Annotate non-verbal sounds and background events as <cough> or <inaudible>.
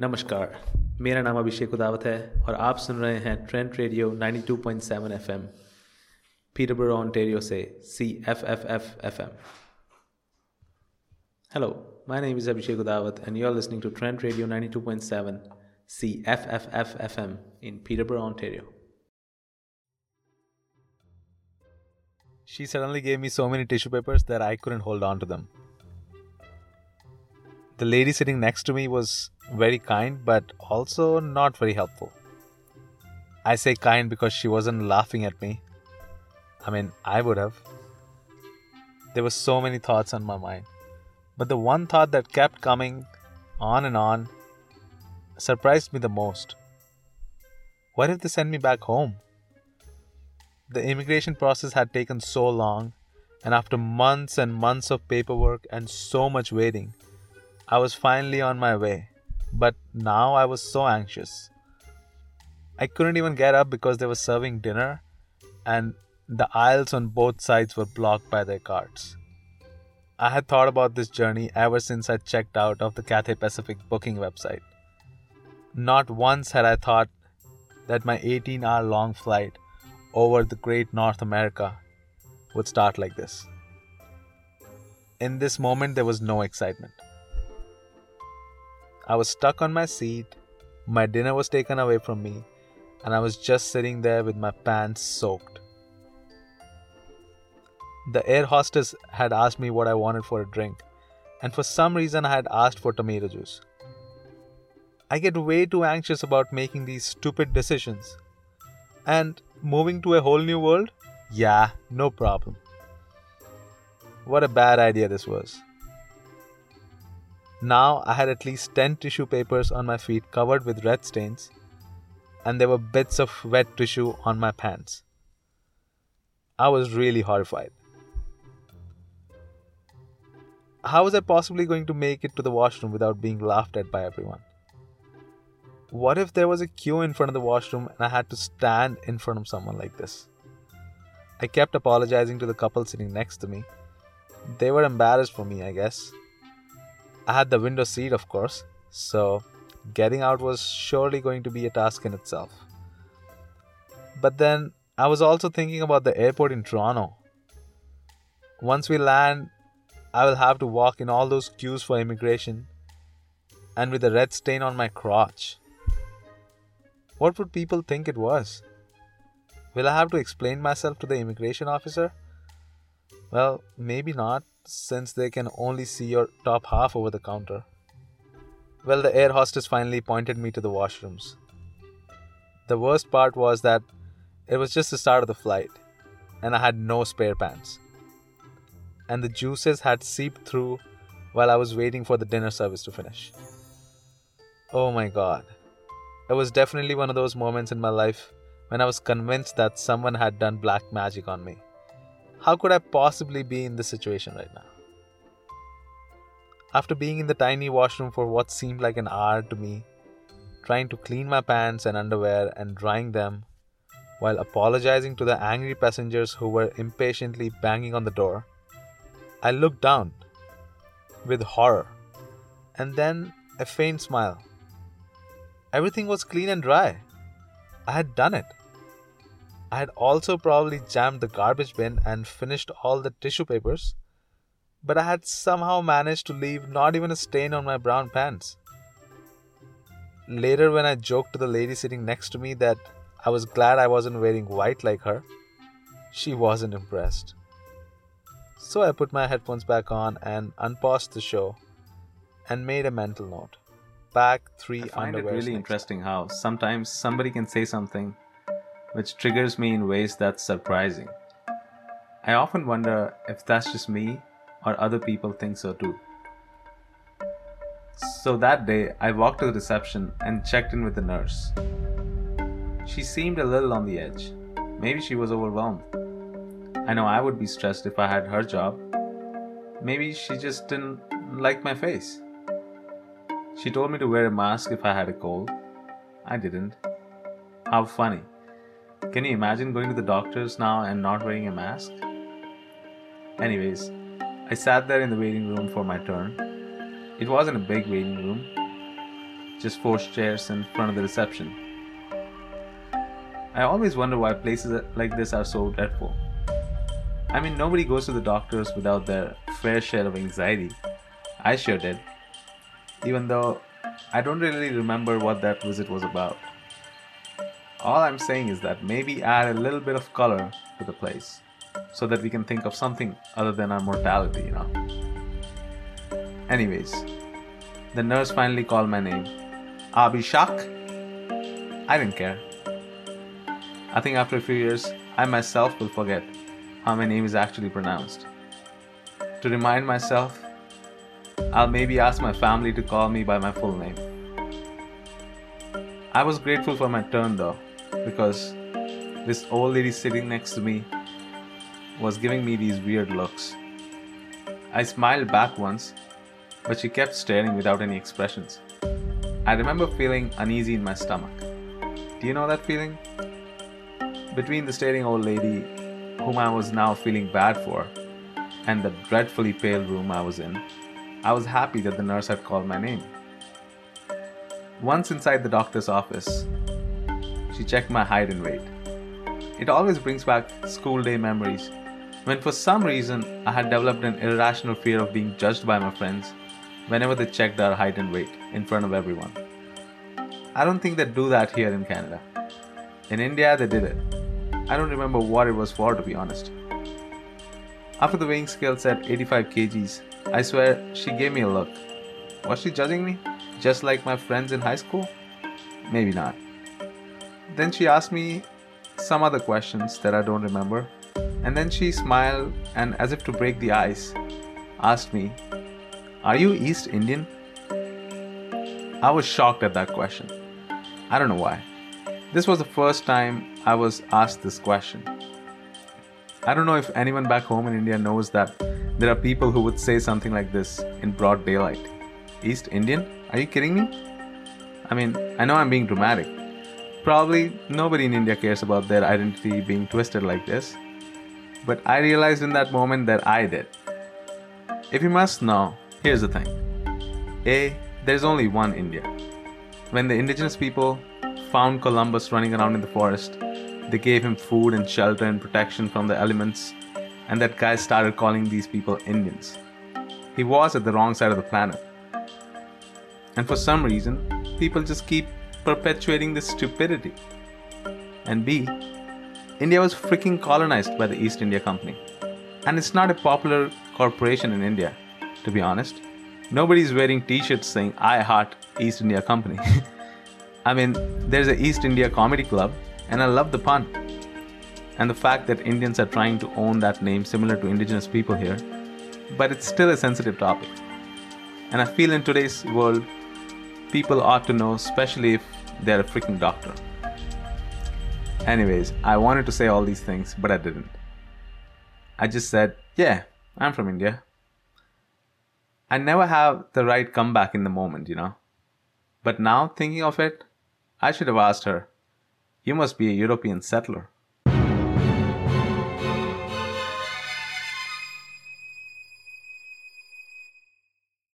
नमस्कार मेरा नाम अभिषेक उदावत है और आप सुन रहे हैं Trent radio 92.7 FM Peterborough Ontario से C F F F F M hello my name is Abhishek Udawat and you are listening to Trent radio 92.7 C F F F F M in Peterborough Ontario She suddenly gave me so many tissue papers that I couldn't hold on to them. The lady sitting next to me was very kind but also not very helpful. I say kind because she wasn't laughing at me. I mean, I would have. There were so many thoughts on my mind. But the one thought that kept coming on and on surprised me the most. What if they send me back home? The immigration process had taken so long, and after months and months of paperwork and so much waiting, I was finally on my way. But now I was so anxious. I couldn't even get up because they were serving dinner, and the aisles on both sides were blocked by their carts. I had thought about this journey ever since I checked out of the Cathay Pacific booking website. Not once had I thought that my 18 hour long flight over the great North America would start like this. In this moment, there was no excitement. I was stuck on my seat, my dinner was taken away from me, and I was just sitting there with my pants soaked. The air hostess had asked me what I wanted for a drink, and for some reason I had asked for tomato juice. I get way too anxious about making these stupid decisions. And moving to a whole new world? Yeah, no problem. What a bad idea this was. Now I had at least 10 tissue papers on my feet covered with red stains, and there were bits of wet tissue on my pants. I was really horrified. How was I possibly going to make it to the washroom without being laughed at by everyone? What if there was a queue in front of the washroom and I had to stand in front of someone like this? I kept apologizing to the couple sitting next to me. They were embarrassed for me, I guess. I had the window seat, of course, so getting out was surely going to be a task in itself. But then I was also thinking about the airport in Toronto. Once we land, I will have to walk in all those queues for immigration and with a red stain on my crotch. What would people think it was? Will I have to explain myself to the immigration officer? Well, maybe not, since they can only see your top half over the counter. Well, the air hostess finally pointed me to the washrooms. The worst part was that it was just the start of the flight, and I had no spare pants. And the juices had seeped through while I was waiting for the dinner service to finish. Oh my god. It was definitely one of those moments in my life when I was convinced that someone had done black magic on me. How could I possibly be in this situation right now? After being in the tiny washroom for what seemed like an hour to me, trying to clean my pants and underwear and drying them, while apologizing to the angry passengers who were impatiently banging on the door, I looked down with horror and then a faint smile. Everything was clean and dry. I had done it. I had also probably jammed the garbage bin and finished all the tissue papers, but I had somehow managed to leave not even a stain on my brown pants. Later, when I joked to the lady sitting next to me that I was glad I wasn't wearing white like her, she wasn't impressed. So I put my headphones back on and unpaused the show and made a mental note. Pack three I find it really interesting how sometimes somebody can say something which triggers me in ways that's surprising. I often wonder if that's just me or other people think so too. So that day, I walked to the reception and checked in with the nurse. She seemed a little on the edge. Maybe she was overwhelmed. I know I would be stressed if I had her job. Maybe she just didn't like my face. She told me to wear a mask if I had a cold. I didn't. How funny. Can you imagine going to the doctors now and not wearing a mask? Anyways, I sat there in the waiting room for my turn. It wasn't a big waiting room. just four chairs in front of the reception. I always wonder why places like this are so dreadful. I mean, nobody goes to the doctors without their fair share of anxiety. I sure did. Even though I don't really remember what that visit was about. All I'm saying is that maybe add a little bit of color to the place so that we can think of something other than our mortality, you know. Anyways, the nurse finally called my name. Abhishek? I didn't care. I think after a few years, I myself will forget how my name is actually pronounced. To remind myself, I'll maybe ask my family to call me by my full name. I was grateful for my turn though, because this old lady sitting next to me was giving me these weird looks. I smiled back once, but she kept staring without any expressions. I remember feeling uneasy in my stomach. Do you know that feeling? Between the staring old lady, whom I was now feeling bad for, and the dreadfully pale room I was in, I was happy that the nurse had called my name. Once inside the doctor's office, she checked my height and weight. It always brings back school day memories when for some reason I had developed an irrational fear of being judged by my friends whenever they checked our height and weight in front of everyone. I don't think they do that here in Canada. In India, they did it. I don't remember what it was for, to be honest. After the weighing scale said 85 kgs, I swear she gave me a look. Was she judging me? Just like my friends in high school? Maybe not. Then she asked me some other questions that I don't remember and then she smiled and, as if to break the ice, asked me, Are you East Indian? I was shocked at that question. I don't know why. This was the first time I was asked this question. I don't know if anyone back home in India knows that there are people who would say something like this in broad daylight. East Indian? Are you kidding me? I mean, I know I'm being dramatic. Probably nobody in India cares about their identity being twisted like this. But I realized in that moment that I did. If you must know, here's the thing A, there's only one India. When the indigenous people found Columbus running around in the forest, they gave him food and shelter and protection from the elements, and that guy started calling these people Indians. He was at the wrong side of the planet. And for some reason, people just keep perpetuating this stupidity. And B, India was freaking colonized by the East India Company. And it's not a popular corporation in India, to be honest. Nobody's wearing t shirts saying, I heart East India Company. <laughs> I mean, there's an East India Comedy Club, and I love the pun. And the fact that Indians are trying to own that name similar to indigenous people here, but it's still a sensitive topic. And I feel in today's world, people ought to know, especially if they're a freaking doctor. Anyways, I wanted to say all these things, but I didn't. I just said, yeah, I'm from India. I never have the right comeback in the moment, you know. But now, thinking of it, I should have asked her, You must be a European settler.